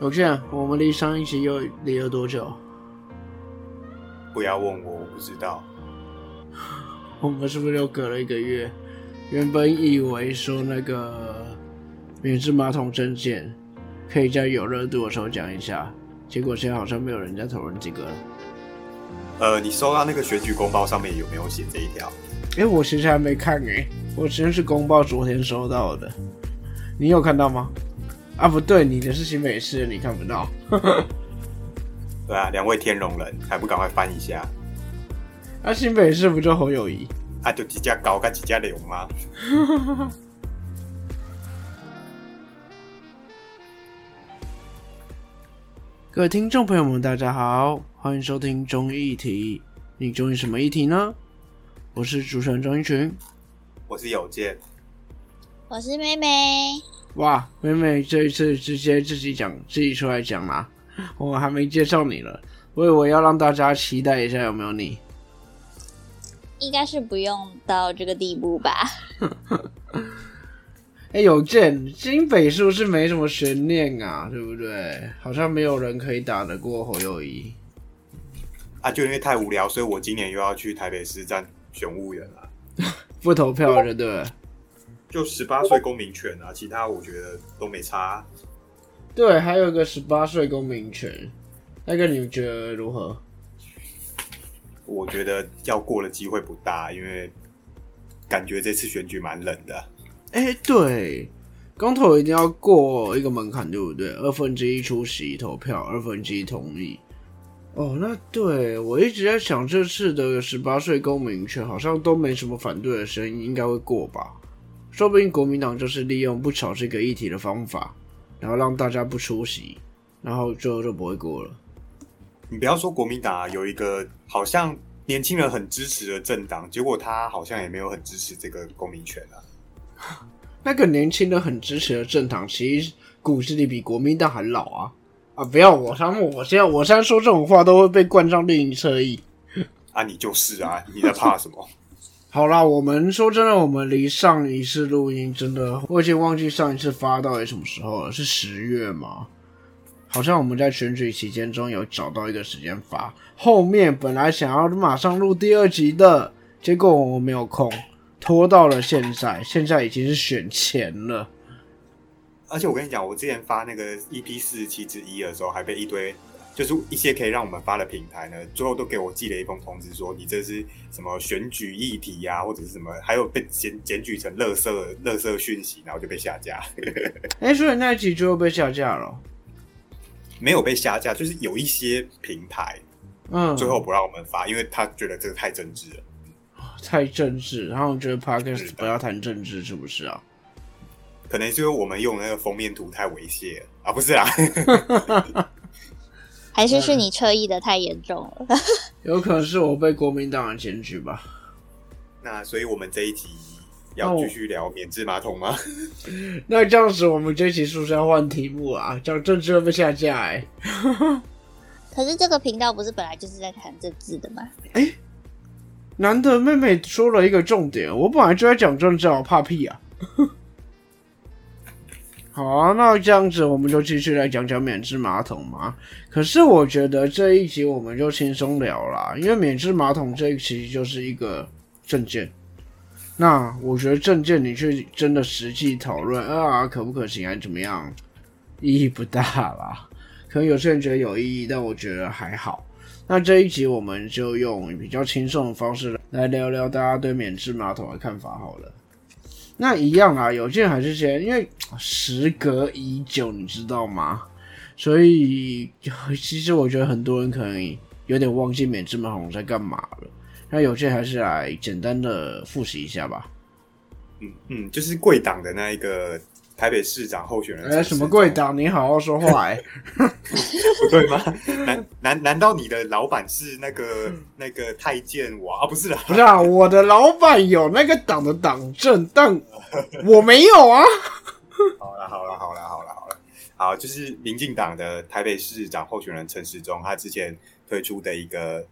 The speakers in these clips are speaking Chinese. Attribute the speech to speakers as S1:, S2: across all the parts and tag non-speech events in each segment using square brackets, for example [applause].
S1: 有健，我们离上一期又离了多久？
S2: 不要问我，我不知道。[laughs]
S1: 我们是不是又隔了一个月？原本以为说那个免治马桶证件可以在有热度的时候讲一下，结果现在好像没有人在讨论这个了。
S2: 呃，你收到那个选举公报上面有没有写这一条？
S1: 哎，我其实还没看哎，我其实是公报昨天收到的，你有看到吗？啊，不对，你的是新北市，你看不到。[laughs]
S2: 对啊，两位天龙人还不赶快翻一下？
S1: 啊，新北市不就侯友谊？
S2: 啊，就几家高跟几家流吗？[laughs]
S1: 各位听众朋友们，大家好，欢迎收听中议题。你中意什么议题呢？我是主持人钟一群，
S2: 我是有健，
S3: 我是妹妹。
S1: 哇，妹妹这一次直接自己讲，自己出来讲啦，我还没介绍你了，我以为要让大家期待一下有没有你，
S3: 应该是不用到这个地步吧？[laughs]
S1: 哎，有见新北是不是没什么悬念啊？对不对？好像没有人可以打得过侯友谊
S2: 啊，就因为太无聊，所以我今年又要去台北市站选务员了，[laughs]
S1: 不投票了，对。
S2: 就十八岁公民权啊，其他我觉得都没差。
S1: 对，还有个十八岁公民权，那个你们觉得如何？
S2: 我觉得要过的机会不大，因为感觉这次选举蛮冷的。
S1: 哎，对，公投一定要过一个门槛，对不对？二分之一出席投票，二分之一同意。哦，那对我一直在想，这次的十八岁公民权好像都没什么反对的声音，应该会过吧？说不定国民党就是利用不炒这个议题的方法，然后让大家不出席，然后最后就不会过了。
S2: 你不要说国民党啊，有一个好像年轻人很支持的政党，结果他好像也没有很支持这个公民权啊。[laughs]
S1: 那个年轻人很支持的政党，其实骨子里比国民党还老啊！啊，不要我他们，我现在我现在说这种话都会被冠上另一侧翼。
S2: 啊，你就是啊，你在怕什么？[laughs]
S1: 好啦，我们说真的，我们离上一次录音真的，我已经忘记上一次发到底什么时候了，是十月吗？好像我们在选举期间中有找到一个时间发，后面本来想要马上录第二集的，结果我没有空，拖到了现在，现在已经是选前了。
S2: 而且我跟你讲，我之前发那个 EP 四十七之一的时候，还被一堆。就是一些可以让我们发的平台呢，最后都给我寄了一封通知，说你这是什么选举议题呀，或者是什么，还有被检检举成垃圾垃圾讯息，然后就被下架。[laughs]
S1: 哎，所以那一集最后被下架了？
S2: 没有被下架，就是有一些平台，嗯，最后不让我们发，因为他觉得这个太政治了，
S1: 太政治，然后觉得 Podcast 不要谈政治，是不是啊？
S2: 可能就是因为我们用那个封面图太猥亵啊，不是啊。[laughs]
S3: 还是是你侧翼的太严重了，[laughs]
S1: 有可能是我被国民党检举吧。
S2: 那所以我们这一集要继续聊免治马桶吗？[laughs]
S1: 那这样子我们这一集是不是要换题目啊？讲政治会被下架哎。[laughs]
S3: 可是这个频道不是本来就是在谈政治的吗？
S1: 哎，难得妹妹说了一个重点，我本来就在讲政治，我怕屁啊。好啊，那这样子我们就继续来讲讲免治马桶嘛。可是我觉得这一集我们就轻松聊啦，因为免治马桶这一期就是一个证件。那我觉得证件你去真的实际讨论啊，可不可行还怎么样，意义不大啦。可能有些人觉得有意义，但我觉得还好。那这一集我们就用比较轻松的方式来聊聊大家对免治马桶的看法好了。那一样啊，有件还是先，因为时隔已久，你知道吗？所以其实我觉得很多人可能有点忘记免治马桶在干嘛了。那有件还是来简单的复习一下吧。
S2: 嗯嗯，就是贵党的那一个台北市长候选人。
S1: 哎，什么贵党？你好好说话哎。[laughs]
S2: 不对吗？难难难道你的老板是那个那个太监王啊？不是啊，
S1: 不是啊，我的老板有那个党的党证，但我没有啊。[laughs]
S2: 好了好了好了好了好了，好，就是民进党的台北市长候选人陈时中，他之前推出的一个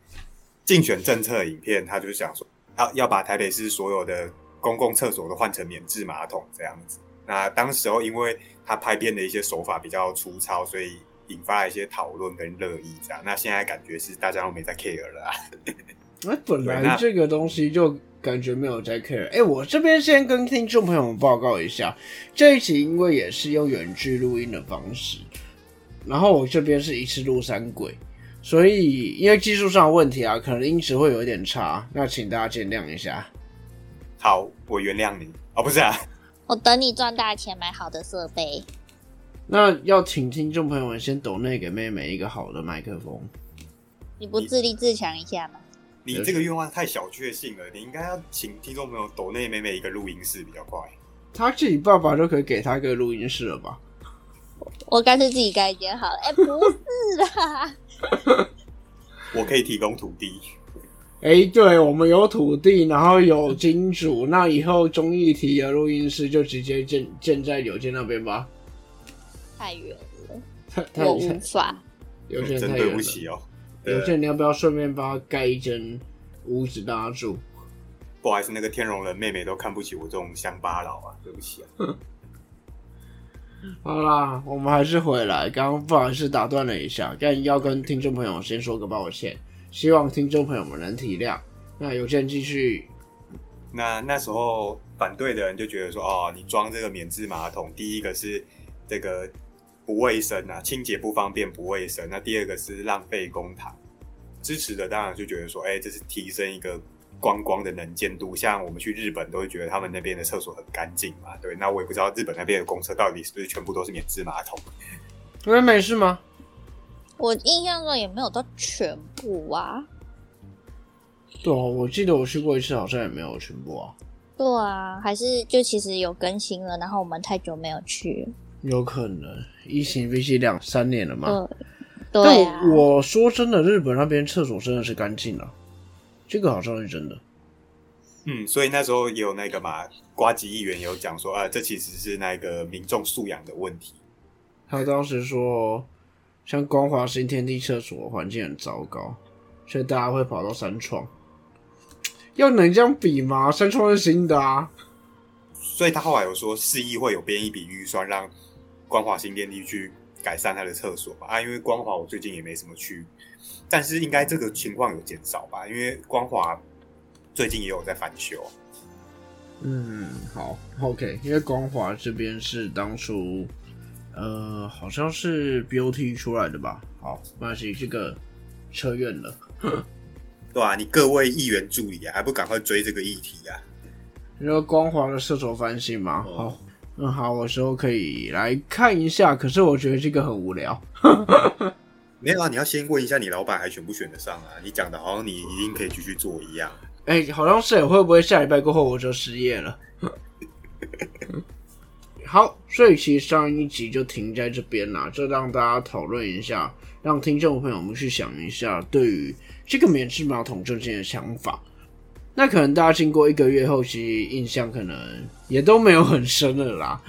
S2: 竞选政策影片，他就是想说，要要把台北市所有的公共厕所都换成免治马桶这样子。那当时候因为他拍片的一些手法比较粗糙，所以。引发了一些讨论跟热议，这样。那现在感觉是大家都没在 care 了啊。[laughs]
S1: 哎，本来这个东西就感觉没有在 care。哎，我这边先跟听众朋友们报告一下，这一集因为也是用远距录音的方式，然后我这边是一次录三轨，所以因为技术上的问题啊，可能音质会有一点差，那请大家见谅一下。
S2: 好，我原谅你。哦，不是啊，
S3: 我等你赚大钱买好的设备。
S1: 那要请听众朋友们先抖内给妹妹一个好的麦克风。
S3: 你不自立自强一下吗？
S2: 你这个愿望太小确幸了，你应该要请听众朋友抖内妹妹一个录音室比较快。
S1: 他自己爸爸都可以给他一个录音室了吧？
S3: 我干脆自己盖一间好了。哎、不是啦，[laughs] [laughs]
S2: 我可以提供土地，
S1: 哎、对，我们有土地，然后有金主，那以后综艺体的录音室就直接建建在柳建那边吧。
S3: 太远了，
S1: 太太
S3: 我无法。
S1: 柳建太远了。
S2: 不起哦。
S1: 柳，建，你要不要顺便帮他盖一间屋子让他住？
S2: 不好意思，那个天龙人妹妹都看不起我这种乡巴佬啊，对不起啊。[laughs]
S1: 好啦，我们还是回来。刚刚不好意思打断了一下，但要跟听众朋友先说个抱歉，希望听众朋友们能体谅。那有件继续，
S2: 那那时候反对的人就觉得说，哦，你装这个免治马桶，第一个是这个不卫生啊，清洁不方便不卫生。那第二个是浪费公帑。支持的当然就觉得说，哎、这是提升一个观光的能见度。像我们去日本都会觉得他们那边的厕所很干净嘛，对。那我也不知道日本那边的公厕到底是不是全部都是免治马桶。
S1: 因为没事吗？
S3: 我印象中也没有到全部啊。
S1: 对啊，我记得我去过一次，好像也没有全部啊。
S3: 对啊，还是就其实有更新了，然后我们太久没有去。
S1: 有可能，疫情毕竟两三年了嘛。
S3: 对，对啊
S1: 但，我说真的，日本那边厕所真的是干净啊，这个好像是真的。
S2: 嗯，所以那时候也有那个嘛，瓜吉议员有讲说，啊，这其实是那个民众素养的问题。
S1: 他当时说，像光华新天地厕所环境很糟糕，所以大家会跑到三创。要能这样比吗？三创是新的啊。
S2: 所以他后来有说，市议会有编一笔预算，让光华新天地去改善他的厕所吧。啊，因为光华我最近也没什么去，但是应该这个情况有减少吧，因为光华最近也有在翻修。
S1: 嗯，好，OK，因为光华这边是当初，呃，好像是 BOT 出来的吧？好，没关系，这个扯远了。[laughs]
S2: 对啊，你各位议员助理啊，还不赶快追这个议题啊？
S1: 你说光华的射手翻新吗？
S2: 哦
S1: 好，嗯，好，我之后可以来看一下。可是我觉得这个很无聊。[laughs]
S2: 没有啊，你要先问一下你老板还选不选得上啊？你讲的好像你一定可以继续做一样。
S1: 哎、好像是，会不会下礼拜过后我就失业了？好，所以其实上一集就停在这边啦，就让大家讨论一下，让听众朋友们去想一下对于这个免治马桶证件的想法。那可能大家经过一个月后，其实印象可能也都没有很深了啦。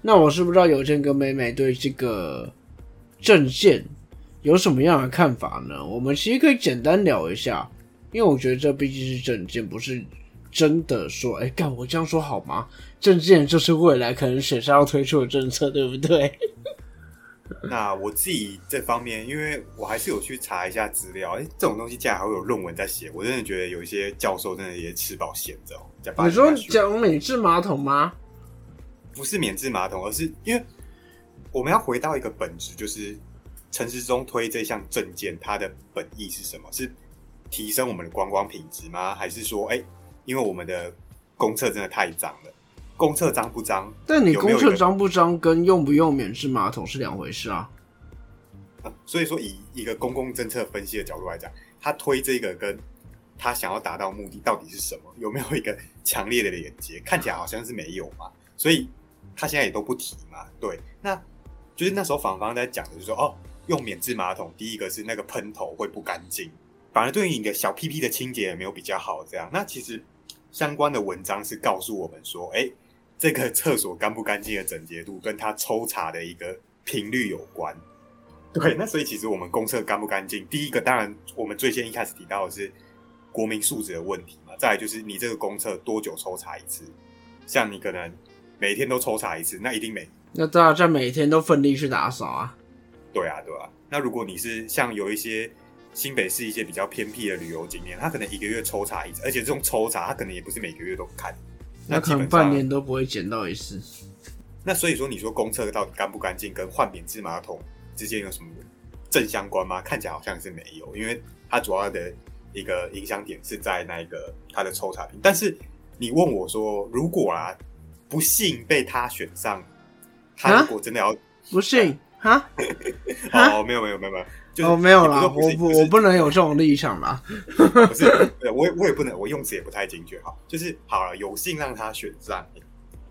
S1: 那我是不知道有健跟美美对这个证件有什么样的看法呢？我们其实可以简单聊一下，因为我觉得这毕竟是证件，不是真的说，哎、干我这样说好吗？证件就是未来可能选上要推出的政策，对不对？[laughs]
S2: 那我自己这方面，因为我还是有去查一下资料，哎、这种东西竟然还会有论文在写，我真的觉得有一些教授真的也吃饱闲着哦。
S1: 你说讲免治马桶吗？
S2: 不是免治马桶，而是因为我们要回到一个本质，就是陈时中推这项证件，它的本意是什么？是提升我们的观光品质吗？还是说，哎、因为我们的公厕真的太脏了，公厕脏不脏？
S1: 但你公厕脏不脏跟用不用免治马桶是两回事啊。
S2: 啊所以说，以一个公共政策分析的角度来讲，他推这个跟他想要达到目的到底是什么？有没有一个强烈的连接？看起来好像是没有嘛，所以他现在也都不提嘛。对，那就是那时候访方在讲的就是说，哦，用免治马桶，第一个是那个喷头会不干净，反而对于你的小屁屁的清洁也没有比较好。这样，那其实相关的文章是告诉我们说，哎，这个厕所干不干净的整洁度跟它抽查的一个频率有关。对，那所以其实我们公厕干不干净，第一个当然我们最先一开始提到的是国民素质的问题嘛，再来就是你这个公厕多久抽查一次？像你可能每天都抽查一次，那一定每
S1: 那大家每天都奋力去打扫啊。
S2: 对啊，对啊。那如果你是像有一些新北市一些比较偏僻的旅游景点，他可能一个月抽查一次，而且这种抽查他可能也不是每个月都看，
S1: 那可能半年都不会捡到一次。
S2: 那所以说，你说公厕到底干不干净，跟换免治马桶之间有什么正相关吗？看起来好像是没有，因为它主要的一个影响点是在那个它的抽查但是你问我说，如果啊不幸被他选上，他如果真的要
S1: 不幸哈？[laughs]
S2: 哦，没有没有没有没有，
S1: 哦没有啦，我不我不能有这种立场啦。[laughs]
S2: 不是，我我也不能，我用词也不太精确哈。就是好了，有幸让他选上。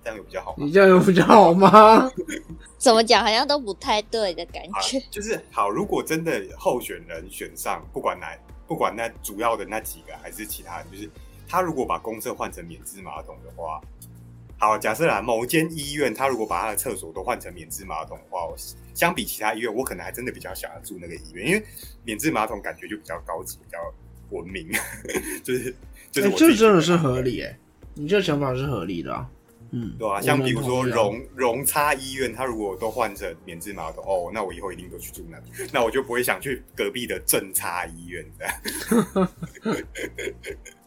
S2: 这样有比较好吗？
S1: 你这样有比较好吗？[laughs]
S3: 怎么讲，好像都不太对的感觉。
S2: 就是好，如果真的候选人选上，不管哪，不管那主要的那几个，还是其他人，就是他如果把公厕换成免治马桶的话，好，假设啦，某间医院他如果把他的厕所都换成免治马桶的话，我相比其他医院，我可能还真的比较想要住那个医院，因为免治马桶感觉就比较高级，比较文明，就 [laughs] 是就是。
S1: 这真的是合理哎，你这想法是合理的。嗯，
S2: 对啊，像比如说荣荣差医院，他如果都换成免治马桶，哦，那我以后一定都去住那，那我就不会想去隔壁的正差医院这样。[laughs]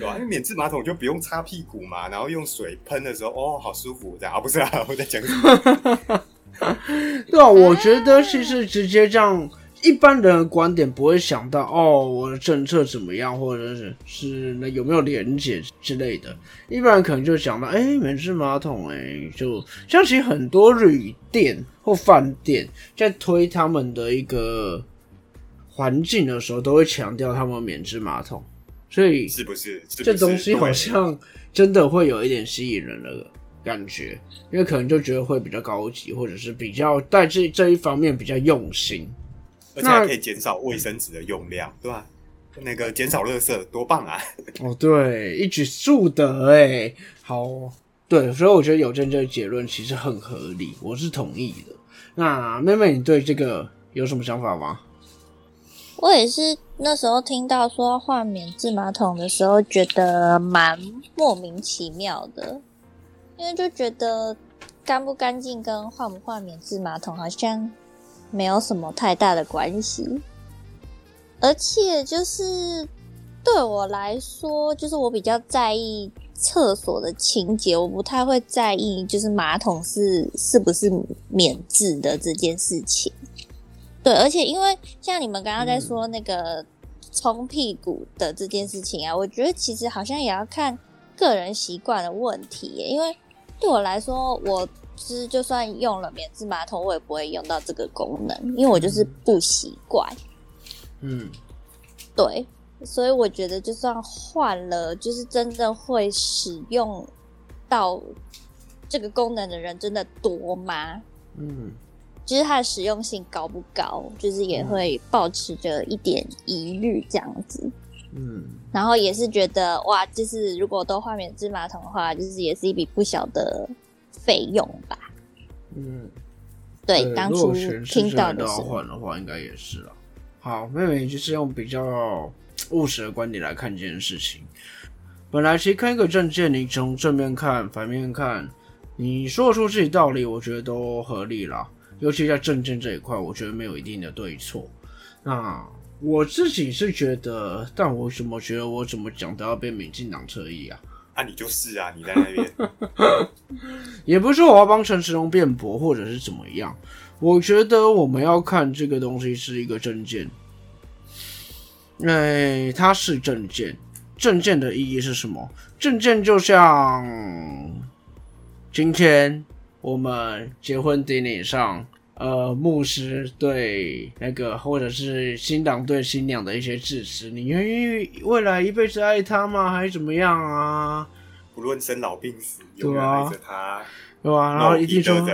S2: 对吧？因为免治马桶就不用擦屁股嘛，然后用水喷的时候，哦，好舒服这样啊！不是啊，[laughs] 我在讲什么？[laughs]
S1: 对啊，我觉得其实直接这样。一般人的观点不会想到哦，我的政策怎么样，或者是是那有没有廉洁之类的。一般人可能就想到，哎，免治马桶，哎，就像其实很多旅店或饭店在推他们的一个环境的时候，都会强调他们免治马桶。所以
S2: 是不是
S1: 这东西好像真的会有一点吸引人的感觉？因为可能就觉得会比较高级，或者是比较在这这一方面比较用心。
S2: 而且还可以减少卫生纸的用量，对吧？那个减少垃圾多棒啊！[laughs]
S1: 哦，对，一举数得哎，好，对，所以我觉得有这个结论其实很合理，我是同意的。那妹妹，你对这个有什么想法吗？
S3: 我也是那时候听到说换免治马桶的时候，觉得蛮莫名其妙的，因为就觉得干不干净跟换不换免治马桶好像。没有什么太大的关系，而且就是对我来说，就是我比较在意厕所的清洁，我不太会在意就是马桶是是不是免治的这件事情。对，而且因为像你们刚刚在说那个冲屁股的这件事情啊，我觉得其实好像也要看个人习惯的问题，因为对我来说，我。是，就算用了免治马桶，我也不会用到这个功能，因为我就是不习惯。
S1: 嗯，
S3: 对，所以我觉得就算换了，就是真正会使用到这个功能的人，真的多吗？
S1: 嗯，
S3: 就是它的实用性高不高，就是也会保持着一点疑虑这样子。
S1: 嗯，
S3: 然后也是觉得哇，就是如果都换免治马桶的话，就是也是一笔不小的。费用吧，
S1: 嗯，
S3: 对，当初听到
S1: 的时换的话，应该也是了。好，妹妹就是用比较务实的观点来看这件事情。本来其实看一个证件，你从正面看、反面看，你说得出自己道理，我觉得都合理啦。尤其在证件这一块，我觉得没有一定的对错。那我自己是觉得，但我怎么觉得我怎么讲都要被民进党车衣啊？
S2: 那你就是啊，你在那边，
S1: 也不是说我要帮陈时中辩驳，或者是怎么样。我觉得我们要看这个东西是一个证件，哎，它是证件，证件的意义是什么？证件就像今天我们结婚典礼上。呃，牧师对那个，或者是新郎对新娘的一些致辞，你愿意未来一辈子爱他吗？还是怎么样啊？
S2: 不论生老病死，永远爱着他，
S1: 对吧？然后一定说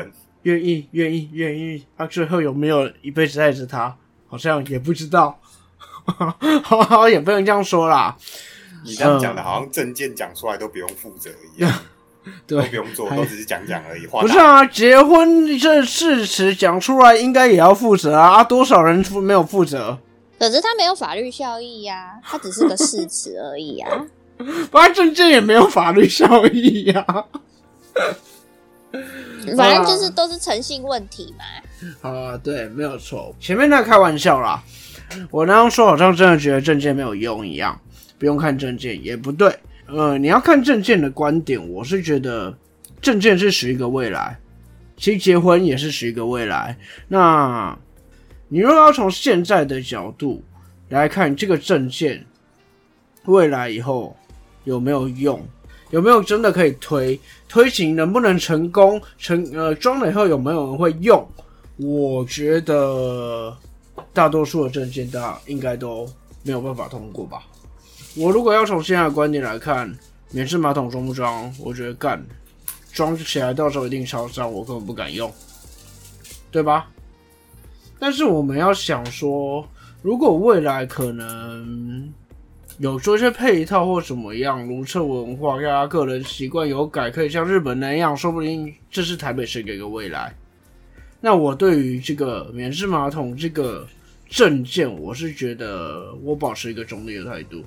S1: 愿意，愿意，愿意。他最后有没有一辈子爱着他？好像也不知道，[laughs] 好好也不能这样说啦。
S2: 你这样讲的，好像证件讲出来都不用负责一样。[laughs]
S1: 对，
S2: 不用做，都只是讲讲而已。
S1: 不是啊，结婚这事实讲出来，应该也要负责啊！啊，多少人负没有负责？
S3: 可是他没有法律效益呀，他只是个誓词而已啊。[laughs]
S1: 发证件也没有法律效益呀。[laughs]
S3: 反正就是都是诚信问题嘛。
S1: 啊，对，没有错。前面那开玩笑啦，我那样说好像真的觉得证件没有用一样，不用看证件也不对。呃，你要看证件的观点，我是觉得证件是属于一个未来，其实结婚也是属于一个未来。那你如果要从现在的角度来看这个证件，未来以后有没有用？有没有真的可以推推行？能不能成功？成呃装了以后有没有人会用？我觉得大多数的证件大应该都没有办法通过吧。我如果要从现在的观点来看，免治马桶装不装？我觉得干装起来到时候一定超脏，我根本不敢用，对吧？但是我们要想说，如果未来可能。有做一些配套或怎么样，如厕文化，大家个人习惯有改，可以像日本那样，说不定这是台北市的一个未来。那我对于这个免治马桶这个证件，我是觉得我保持一个中立的态度。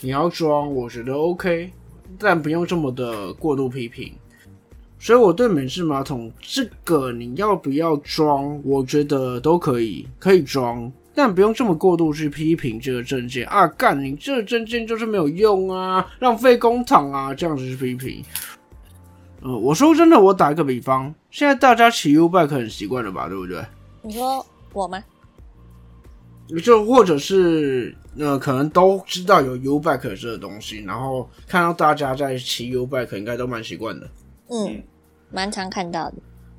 S1: 你要装，我觉得 OK，但不用这么的过度批评。所以我对美式马桶这个你要不要装，我觉得都可以，可以装。但不用这么过度去批评这个证件啊！干，你这个证件就是没有用啊，浪费公帑啊，这样子去批评。呃，我说真的，我打一个比方，现在大家骑 U bike 很习惯了吧，对不对？
S3: 你说我吗？
S1: 就或者是呃，可能都知道有 U bike 这个东西，然后看到大家在骑 U bike，应该都蛮习惯的。
S3: 嗯，蛮常看到的。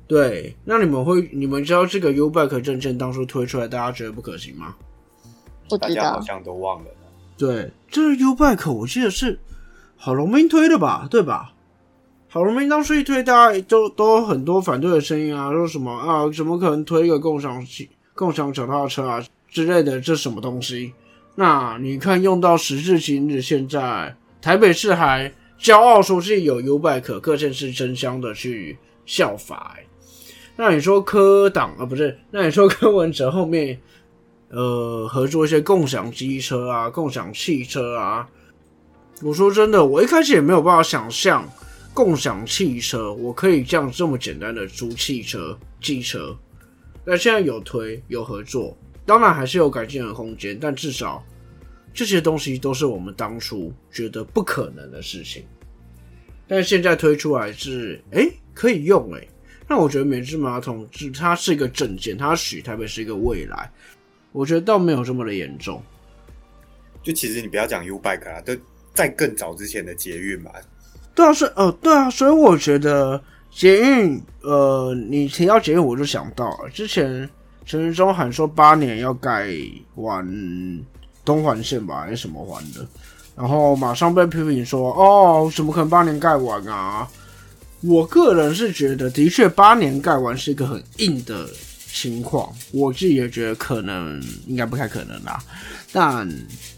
S1: 对，那你们会你们知道这个 U Bike 证件当初推出来，大家觉得不可行吗？
S3: 不知道，
S2: 好像都忘了。
S1: 对，这个 U Bike 我记得是郝龙斌推的吧？对吧？郝龙斌当初一推，大家都都有很多反对的声音啊，说什么啊，怎么可能推一个共享共享脚踏车啊之类的？这什么东西？那你看用到时至今日，现在台北市还骄傲说是有 U Bike，各县市争相的去效法。那你说科党啊，不是？那你说柯文哲后面，呃，合作一些共享机车啊、共享汽车啊？我说真的，我一开始也没有办法想象共享汽车，我可以这样这么简单的租汽车、机车。那现在有推有合作，当然还是有改进的空间，但至少这些东西都是我们当初觉得不可能的事情，但现在推出来是，哎，可以用，哎。那我觉得免治马桶是它是一个证件，它许台北是一个未来，我觉得倒没有这么的严重。
S2: 就其实你不要讲 U bike 啊，都在更早之前的捷运嘛。
S1: 对啊，是呃，对啊，所以我觉得捷运，呃，你提到捷运，我就想到了之前陈时中喊说八年要盖完东环线吧，还是什么环的，然后马上被批评说，哦，怎么可能八年盖完啊？我个人是觉得，的确八年盖完是一个很硬的情况，我自己也觉得可能应该不太可能啦。但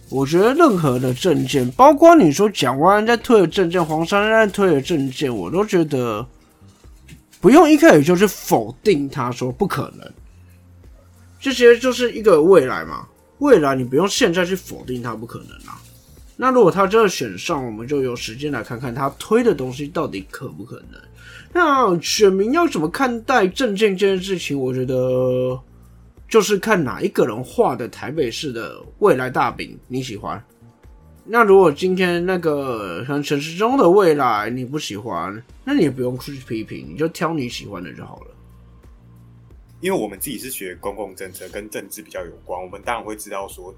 S1: 我觉得任何的证件，包括你说蒋万安在推的证件，黄珊珊推的证件，我都觉得不用一开始就去否定他说不可能，这些就是一个未来嘛，未来你不用现在去否定它不可能啊。那如果他真的选上，我们就有时间来看看他推的东西到底可不可能。那选民要怎么看待证件这件事情？我觉得就是看哪一个人画的台北市的未来大饼你喜欢。那如果今天那个像陈市中的未来你不喜欢，那你也不用去批评，你就挑你喜欢的就好了。
S2: 因为我们自己是学公共政策，跟政治比较有关，我们当然会知道说。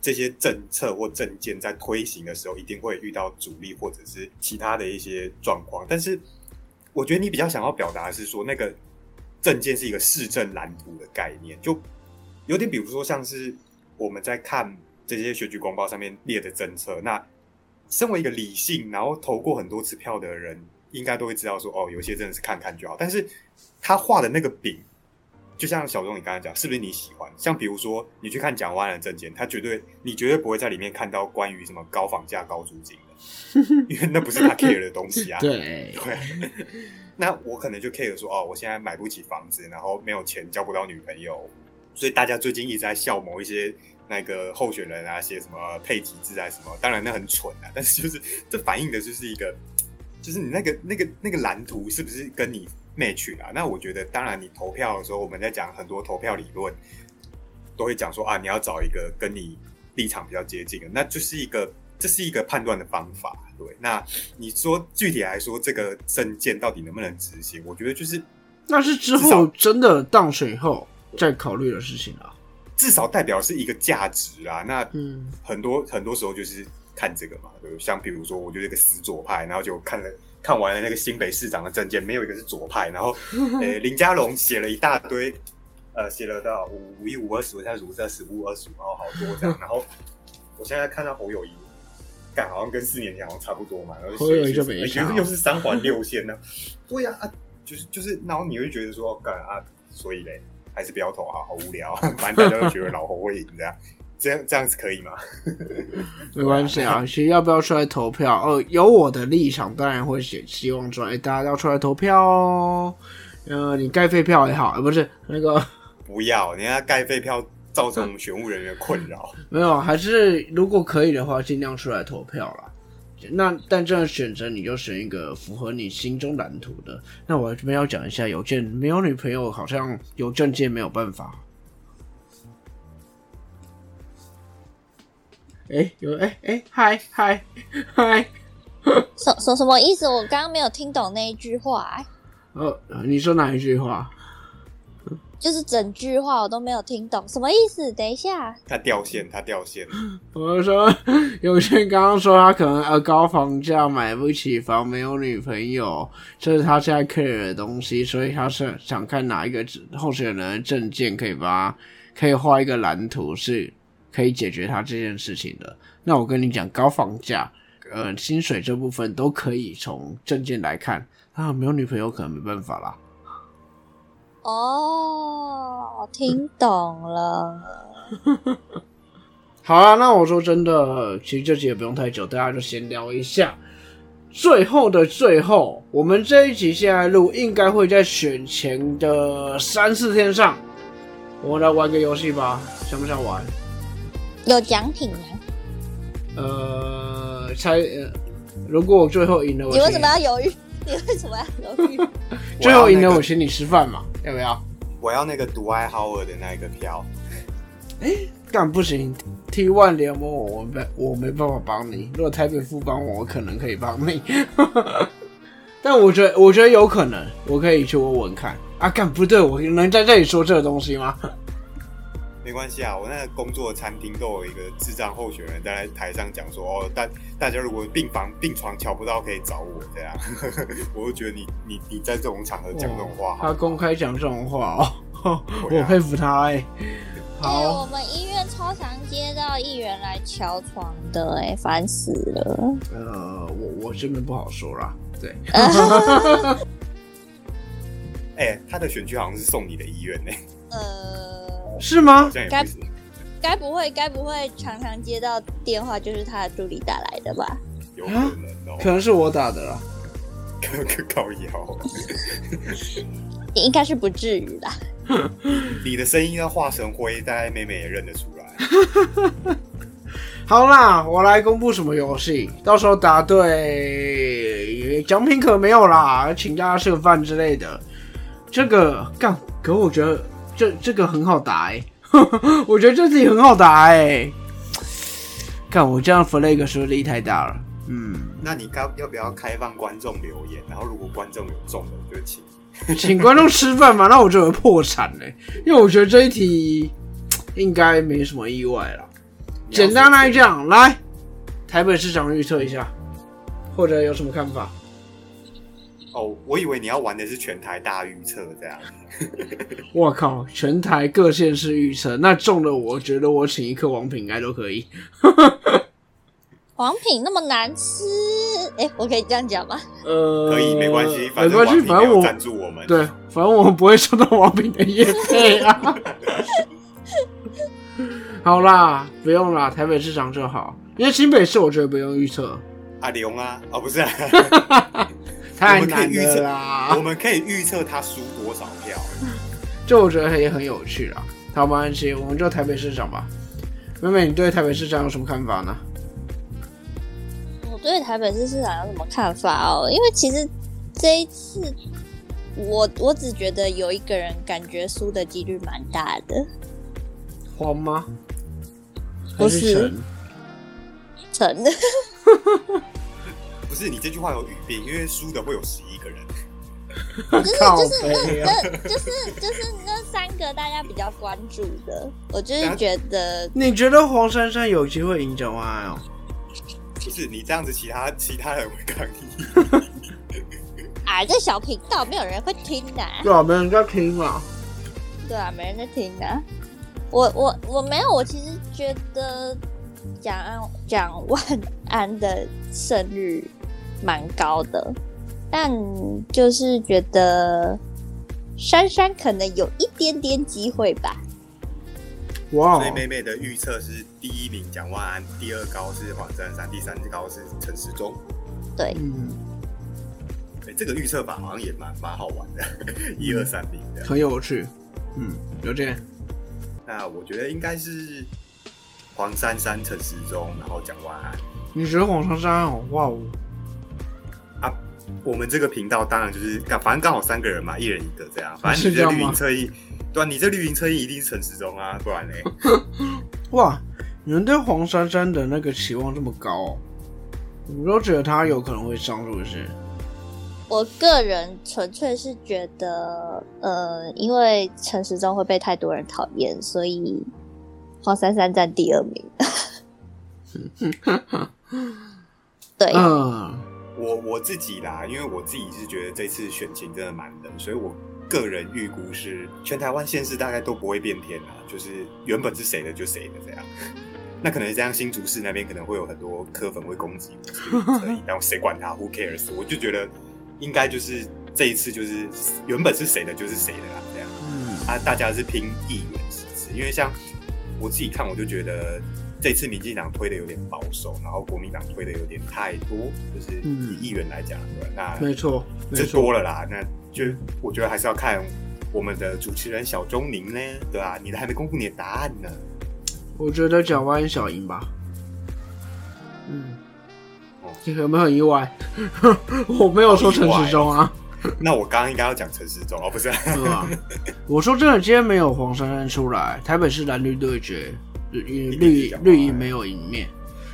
S2: 这些政策或政见在推行的时候，一定会遇到阻力或者是其他的一些状况。但是，我觉得你比较想要表达的是说，那个政见是一个市政蓝图的概念，就有点比如说像是我们在看这些选举公报上面列的政策。那身为一个理性，然后投过很多次票的人，应该都会知道说，哦，有些真的是看看就好。但是他画的那个饼。就像小钟你刚才讲，是不是你喜欢？像比如说，你去看蒋万安的证件，他绝对你绝对不会在里面看到关于什么高房价、高租金的，因为那不是他 care 的东西啊。[laughs]
S1: 对
S2: 对。[laughs] 那我可能就 care 说，哦，我现在买不起房子，然后没有钱交不到女朋友，所以大家最近一直在笑某一些那个候选人啊，写什么配体制啊什么，当然那很蠢啊，但是就是这反映的就是一个，就是你那个那个那个蓝图是不是跟你 match 啦。那我觉得，当然你投票的时候，我们在讲很多投票理论，都会讲说啊，你要找一个跟你立场比较接近的，那就是一个这是一个判断的方法。对，那你说具体来说，这个证件到底能不能执行？我觉得就是
S1: 那是之后真的当选后再考虑的事情啊。
S2: 至少代表是一个价值啊。那
S1: 嗯，
S2: 很多很多时候就是看这个嘛，对不对？像比如说，我就是一个死左派，然后就看了看完了那个新北市长的证件，没有一个是左派。然后，[laughs] 呃，林佳龙写了一大堆，呃，写了到五五一五二十五现在五二十五二十五，然后好多这样。然后我现在看到侯友谊，干好像跟四年前好像差不多嘛。然后
S1: 侯友谊就没
S2: 觉
S1: 差
S2: 得又是三环六线呢。[laughs] 对呀、啊，就是就是，然后你会觉得说，干啊，所以嘞，还是不要投啊，好无聊，反正大家都觉得老侯会赢这样。这样这样子可以吗？[laughs]
S1: 没关系啊，其实要不要出来投票？呃，有我的立场，当然会写，希望说，哎、大家要出来投票哦。呃，你盖废票也好，呃，不是那个 [laughs]
S2: 不要，人家盖废票造成选务人员困扰。[laughs]
S1: 没有，还是如果可以的话，尽量出来投票啦。那但这样选择，你就选一个符合你心中蓝图的。那我这边要讲一下，邮件没有女朋友，好像邮政界没有办法。哎、有哎哎嗨嗨嗨，
S3: 什什什么意思？我刚刚没有听懂那一句话、哎
S1: 呃，你说哪一句话？
S3: 就是整句话我都没有听懂，什么意思？等一下，
S2: 他掉线，他掉线。
S1: 我是说，有些人刚刚说他可能呃高房价买不起房，没有女朋友，这是他现在 care 的东西，所以他是想看哪一个候选人的证件可以帮他可以画一个蓝图，是可以解决他这件事情的。那我跟你讲，高房价、呃薪水这部分都可以从证件来看。啊，没有女朋友可能没办法啦。
S3: 哦，听懂了。[laughs]
S1: 好啊，那我说真的，其实这集也不用太久，大家就闲聊一下。最后的最后，我们这一集现在录，应该会在选前的三四天上。我们来玩个游戏吧，想不想玩？
S3: 有奖品吗？
S1: 呃，猜，呃，如果我最后赢了，我 [laughs]
S3: 你为什么要犹豫？你为什么要犹豫？
S1: 最后赢了，
S2: 我
S1: 请你吃饭嘛？要不要？
S2: 我要那个独爱好尔的那一个票。
S1: 干不行，T One 联盟我我没我没办法帮你。如果台北副帮我，我可能可以帮你。[laughs] 但我觉得我觉得有可能，我可以去问问看。啊，干不对，我能在这里说这个东西吗？
S2: 没关系啊，我那个工作的餐厅都有一个智障候选人在台上讲说，哦，大大家如果病房病床瞧不到，可以找我这样。[laughs] 我就觉得你你你在这种场合讲这种话，
S1: 他公开讲这种话哦，
S2: 啊
S1: 我佩服他哎、
S3: 哎、我
S1: 好，
S3: 们医院超常接到议员来敲床的、哎，烦死了。
S1: 呃，我我这边不好说啦。对，[laughs]
S2: 哎、他的选区好像是送你的医院呢、
S3: 呃，
S1: 是吗
S2: 该？
S3: 该不会该不会常常接到电话就是他的助理打来的吧？
S2: 有可能哦、
S1: 可能是我打的啦。
S2: 可可靠腰，
S3: 应该是不至于啦。
S2: 你的声音要化成灰，大概妹妹也认得出来。[laughs]
S1: 好啦，我来公布什么游戏，到时候答对，奖品可没有啦，请大家吃个饭之类的。这个干，可我觉得这这个很好答哎、[laughs] 我觉得这题很好答哎、看，我这样 flag 是不是力太大了？嗯，
S2: 那你该要不要开放观众留言？然后如果观众有中的，我就请。[laughs] [laughs]
S1: 请观众吃饭嘛，那我就会破产嘞、因为我觉得这一题应该没什么意外了。简单来讲，来台北市长预测一下，或者有什么看法？
S2: 哦，我以为你要玩的是全台大预测这样。[laughs]
S1: 我靠，全台各县市预测，那中了，我觉得我请一颗王品应该都可以。
S3: 王品那么难吃，哎、我可以这样讲吗？
S1: 呃，
S2: 可以，没关系，
S1: 没
S2: 反正
S1: 关系，反正我
S2: 赞助我们。
S1: 对，反正我们不会收到王品的业配啊。[laughs] 好啦，不用啦，台北市长就好，因为新北市我觉得不用预测，
S2: 阿龙啊，哦不是、啊，
S1: 太
S2: 我们可以
S1: 难了
S2: 预测
S1: 啦
S2: 我。们可以预测他输多少票。
S1: 就我觉得也很有趣啊。好，没关系，我们就台北市长吧。妹妹，你对台北市长有什么看法呢？
S3: 我对台北市市长有什么看法哦？因为其实这一次我我只觉得有一个人感觉输的几率蛮大的，
S1: 黄吗？
S3: 不是
S1: 还陈
S3: 真的。[laughs]
S2: 不是你这句话有语病，因为输的会有十一个人。[laughs]
S3: 就是
S1: 就是！
S3: 那那就是就是那三个大家比较关注的，我就是觉得
S1: 你觉得黄珊珊有机会赢蒋万安哦？
S2: 不是你这样子，其他其他人会抗议。[laughs]
S3: 啊，这小频道没有人会听的、
S1: 对啊，没人在听嘛。
S3: 对啊，没人在听的、我我我没有，我其实觉得蒋安蒋万安的胜率蛮高的，但就是觉得珊珊可能有一点点机会吧。
S1: 哇
S2: 所以妹妹的预测是第一名蒋万安，第二高是黄珊珊，第三高是陈时中。
S3: 对，
S1: 嗯，
S2: 哎、这个预测法好像也蛮蛮好玩的，一二三名的。
S1: 很有趣。嗯，有这样。
S2: 那我觉得应该是黄珊珊、陈时中，然后蒋万安。
S1: 你觉得黄珊珊好哇哦？
S2: 啊，我们这个频道当然就是刚，反正刚好三个人嘛，一人一个这样。[laughs] 反正你这绿营侧翼，对啊，你这绿营侧翼一定是陈时中啊，不然嘞，[laughs]
S1: 哇，你们对黄珊珊的那个期望这么高哦？我都觉得她有可能会上，是不是？
S3: 我个人纯粹是觉得，呃，因为陈时中会被太多人讨厌，所以黄珊珊占第二名。[laughs] 对，
S1: 嗯，
S2: 我我自己啦，因为我自己是觉得这次选情真的蛮冷，所以我个人预估是全台湾县市大概都不会变天啦，就是原本是谁的就谁的这样。那可能这样新竹市那边可能会有很多科粉会攻击 [laughs] 然后谁管他？Who cares？我就觉得应该就是这一次就是原本是谁的就是谁的啦，这样。
S1: 嗯，
S2: 啊，大家是拼议员席次，因为像我自己看，我就觉得这次民进党推的有点保守，然后国民党推的有点太多，就是
S1: 嗯
S2: 以议员来讲？那
S1: 没错，没
S2: 这。多了啦，那就我觉得还是要看我们的主持人小钟宁呢，对吧、你的还没公布你的答案呢，
S1: 我觉得蒋万小赢吧。嗯
S2: 哦，
S1: 这个有没有很意外？[laughs] 我没有说陈时中啊，
S2: 那我刚刚应该要讲陈时中哦，不是？
S1: 对吧？我说真的，今天没有黄珊珊出来，台北市蓝绿对决，绿绿营没有赢面。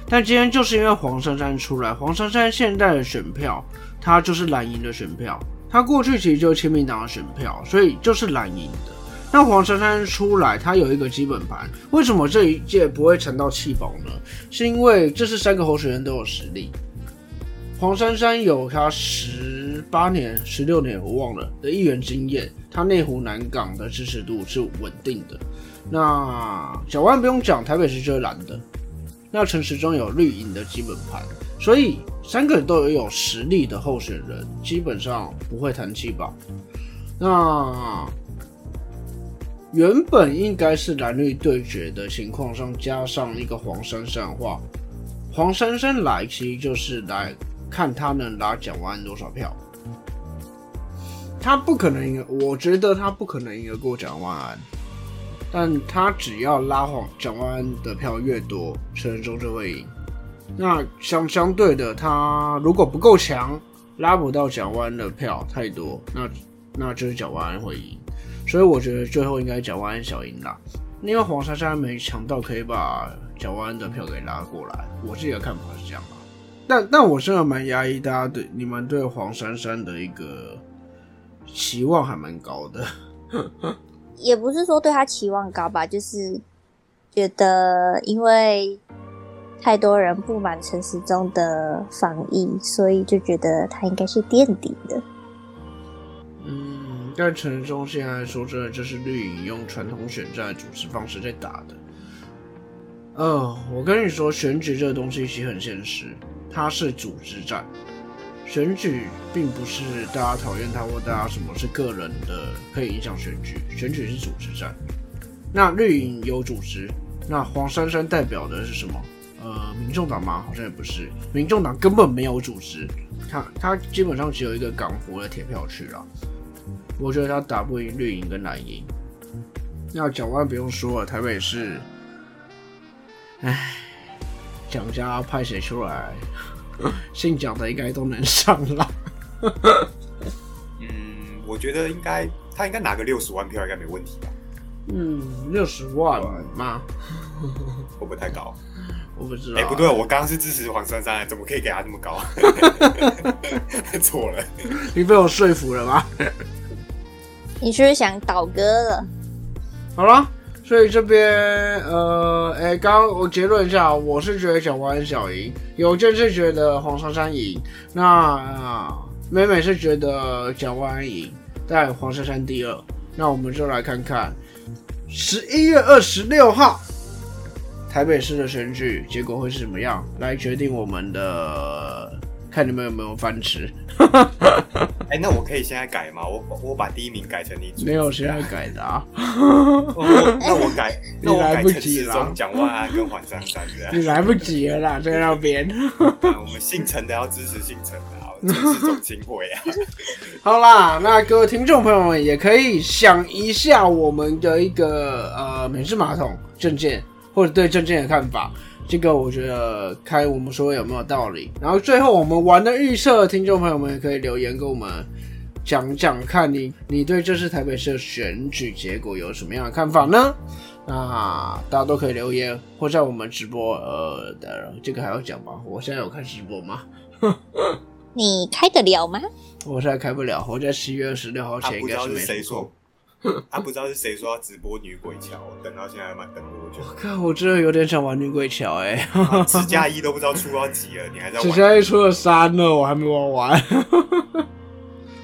S1: 但今天就是因为黄珊珊出来，黄珊珊现在的选票，她就是蓝营的选票，她过去其实就是亲民党的选票，所以就是蓝营的。那黄珊珊出来，她有一个基本盘，为什么这一届不会沉到弃保呢？是因为这是三个候选人都有实力。黄珊珊有她十八年、十六年我忘了的议员经验，她内湖南港的支持度是稳定的。那小万不用讲，台北市就是蓝的。那陈时中有绿营的基本盘，所以三个人都有有实力的候选人，基本上不会谈弃保。那原本应该是蓝绿对决的情况上，加上一个黄珊珊的话，黄珊珊来其实就是来看他能拿蒋万安多少票。他不可能赢，我觉得他不可能赢得过蒋万安，但他只要拉黄蒋万安的票越多，陈仁忠就会赢。那相相对的，他如果不够强，拉不到蒋万安的票太多，那那就是蒋万安会赢。所以我觉得最后应该蒋万安小赢啦，因为黄珊珊没强到可以把蒋万安的票给拉过来。我自己的看法是这样吧。但但我真的蛮压抑大家对你们对黄珊珊的一个期望还蛮高的。
S3: 也不是说对他期望高吧，就是觉得因为太多人不满陈时中的防疫，所以就觉得他应该是垫底的。
S1: 嗯，但陈时中现在说真的，就是绿营用传统选战的主持方式在打的。呃，我跟你说，选举这个东西其实很现实，它是组织战。选举并不是大家讨厌他或大家什么是个人的可以影响选举，选举是组织战。那绿营有组织，那黄珊珊代表的是什么？呃，民众党吗？好像也不是，民众党根本没有组织，他他基本上只有一个港服的铁票区了。我觉得他打不赢绿营跟蓝营。那蒋万不用说了，台北市，唉，蒋家派谁出来，姓蒋的应该都能上了。
S2: 嗯，我觉得应该他应该拿个六十万票应该没问题吧？
S1: 嗯，六十万吗？[laughs]
S2: 会不会太高？[laughs]
S1: 我不知道。
S2: 哎、不对，我刚刚是支持黄珊珊，怎么可以给他这么高？[laughs] 错了，
S1: 你被我说服了吗？
S3: 你是不是想倒戈了？
S1: 好了，所以这边呃，哎、刚刚我结论一下，我是觉得蒋万安小赢，有健是觉得黄珊珊赢，那、呃、美美是觉得蒋万安赢，但黄珊珊第二。那我们就来看看十一月二十六号台北市的选举结果会是什么样，来决定我们的看你们有没有饭吃。
S2: 哎、那我可以现在改吗？我我把第一名改成你主
S1: 没有现在改的啊，
S2: 我那我改，[laughs] 那我
S1: 你来不
S2: 改陈
S1: 及啦
S2: 世忠、蒋万安跟黄珊珊这样。
S1: 你来不及了啦，在那边。[laughs]
S2: 啊我们姓陈的要支持姓陈的啊，陈世忠亲会啊。
S1: 好啦，那各位听众朋友们也可以想一下我们的一个呃美式马桶证件，或者对证件的看法。这个我觉得看我们说有没有道理。然后最后我们玩的预测，听众朋友们也可以留言跟我们讲讲，看你你对这次台北市的选举结果有什么样的看法呢？那大家都可以留言，或在我们直播呃的这个还要讲吗？我现在有开直播吗？[laughs]
S3: 你开得了吗？
S1: 我现在开不了，我在十一月二十六号前应该是没出
S2: 谁说，[laughs] 他不知道是谁说要直播女鬼桥，等到现在蛮等多久？
S1: 我靠，我真的有点想玩女鬼桥哎、
S2: 十加一都不知道出到几了，你还在
S1: 只
S2: 玩？
S1: 现在出了三了，我还没玩完。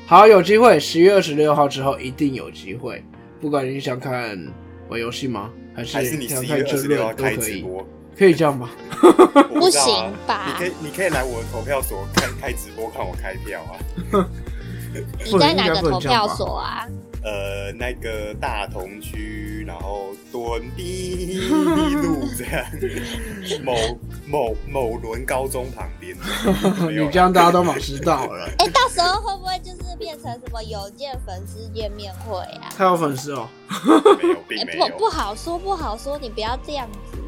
S1: 好，有机会，十月二十六号之后一定有机会。不管你想看玩游戏吗，还是
S2: 还是你
S1: 想看争
S2: 十一月二十六号
S1: 论都可以，
S2: 开直播？
S1: 可以这样吗？[laughs]
S2: 我
S3: 不行吧
S2: 你可以，你可以来我的投票所看开直播，看我开票啊。[laughs]
S3: 你在哪个投票所啊？
S2: 呃，那个大同区，然后敦地路这样，某某某轮高中旁边。
S1: 你这样大家都马知道了。
S3: 哎、到时候会不会就是变成什么有见粉丝见面会啊？
S1: 他有粉丝哦。
S2: 没有，
S3: 哎、
S2: 并没有。
S3: 不不好说，不好说，你不要这样子。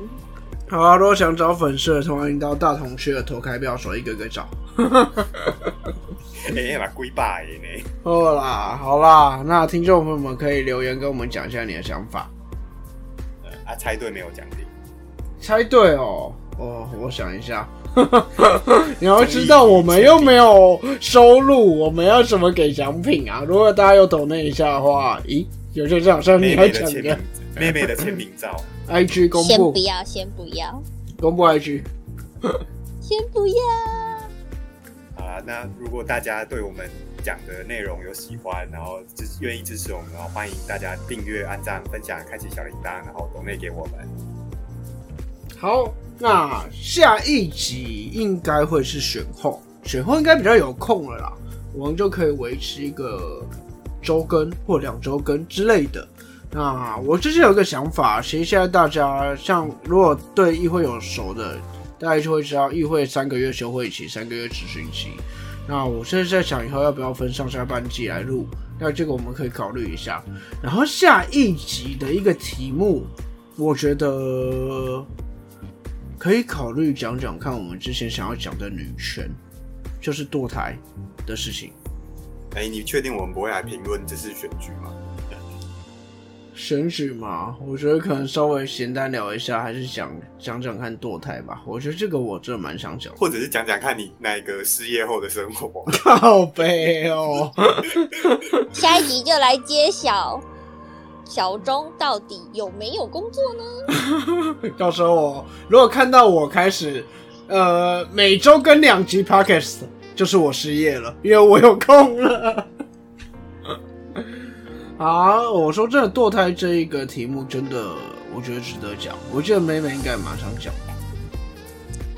S1: 好啊，如果想找粉丝的，欢迎到大同区的投开票所一个个找。[laughs]
S2: 哎，把龟爸耶呢？
S1: 好啦，好啦，那听众朋友们可以留言跟我们讲一下你的想法。
S2: 呃啊，猜对没有奖品？
S1: 猜对哦，哦，我想一下，[laughs] 你要知道我们又没有收入，我们要怎么给奖品啊？如果大家有抖那一下的话，咦，有些好像你
S2: 妹
S1: 要讲
S2: 妹的签名
S1: 的，
S2: 妹妹的签名照。
S1: IG 公布
S3: 先不要，先不要，
S1: 公布 IG，
S3: 先不要。
S2: 那如果大家对我们讲的内容有喜欢，然后支愿意支持我们，然后欢迎大家订阅、按赞、分享、开启小铃铛，然后抖内给我们。
S1: 好，那下一集应该会是选后，选后应该比较有空了啦，我们就可以维持一个周更或两周更之类的。那我之前有一个想法，其实现在大家像如果对议会有熟的，大家就会知道议会三个月休会期，三个月执行期。那我现在在想以后要不要分上下半季来录，那这个我们可以考虑一下。然后下一集的一个题目，我觉得可以考虑讲讲看我们之前想要讲的女权，就是堕胎的事情。
S2: 哎、你确定我们不会来评论这次选举吗？
S1: 选举嘛，我觉得可能稍微简单聊一下，还是讲讲讲看堕胎吧。我觉得这个我真的蛮想讲。
S2: 或者是讲讲看你那个失业后的生活？
S1: 靠背哦，[laughs] [laughs]
S3: 下一集就来揭晓小钟到底有没有工作呢？[laughs]
S1: 到时候我如果看到我开始呃每周跟两集 podcast，就是我失业了，因为我有空了。好，我说真的，堕胎这一个题目真的，我觉得值得讲。我记得妹妹应该马上讲。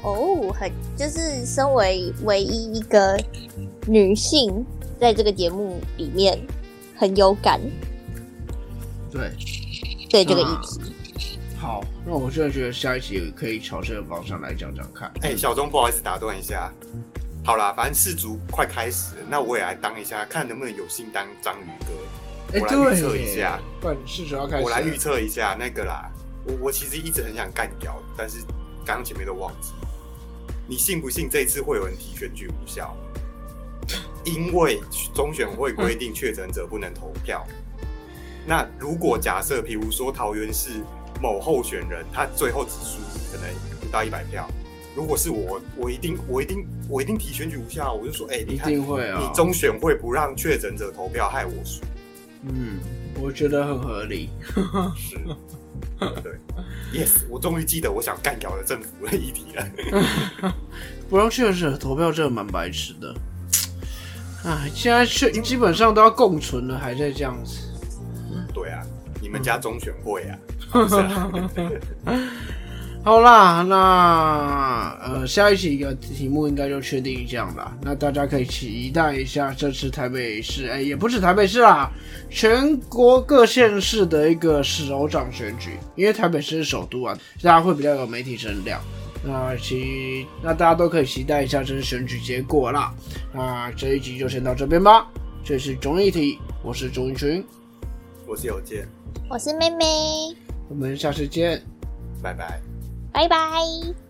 S3: 哦，很就是身为唯一一个女性，在这个节目里面很有感
S1: 对，
S3: 对这个议
S1: 啊
S3: 题。
S1: 好，那我真的觉得下一集可以朝这个方向来讲讲看。
S2: 哎、小钟，不好意思打断一下。好啦，反正四足快开始了，那我也来当一下，看能不能有幸当章鱼哥。
S1: 哎、
S2: 我来预测一下，
S1: 不然是主要开始。
S2: 我来预测一下那个啦。我我其实一直很想干掉，但是刚刚前面都忘记。你信不信这一次会有人提选举无效？因为中选会规定确诊者不能投票。[laughs] 那如果假设，比如说桃园市某候选人他最后只输可能不到一百票，如果是我，我一定我一定我一定提选举无效，我就说，哎、你
S1: 一
S2: 看
S1: 定会啊
S2: 你。中选会不让确诊者投票，害我输。
S1: 嗯，我觉得很合理。
S2: 是，对，yes，我终于记得我想干掉的政府的议题了。
S1: 不让确实投票真的蛮白痴的。唉，现在确基本上都要共存了，还在这样子。
S2: 对啊，你们家中选会啊 [laughs]
S1: 好啦，那呃下一期的题目应该就确定这样啦。那大家可以期待一下这次台北市，哎、也不是台北市啦，全国各县市的一个首长选举，因为台北市是首都啊，大家会比较有媒体声量。那期那大家都可以期待一下这次选举结果啦。那这一集就先到这边吧。这是综艺题，我是钟一群，
S2: 我是有健，
S3: 我是妹妹，
S1: 我们下次见。
S2: 拜拜。
S3: 拜拜。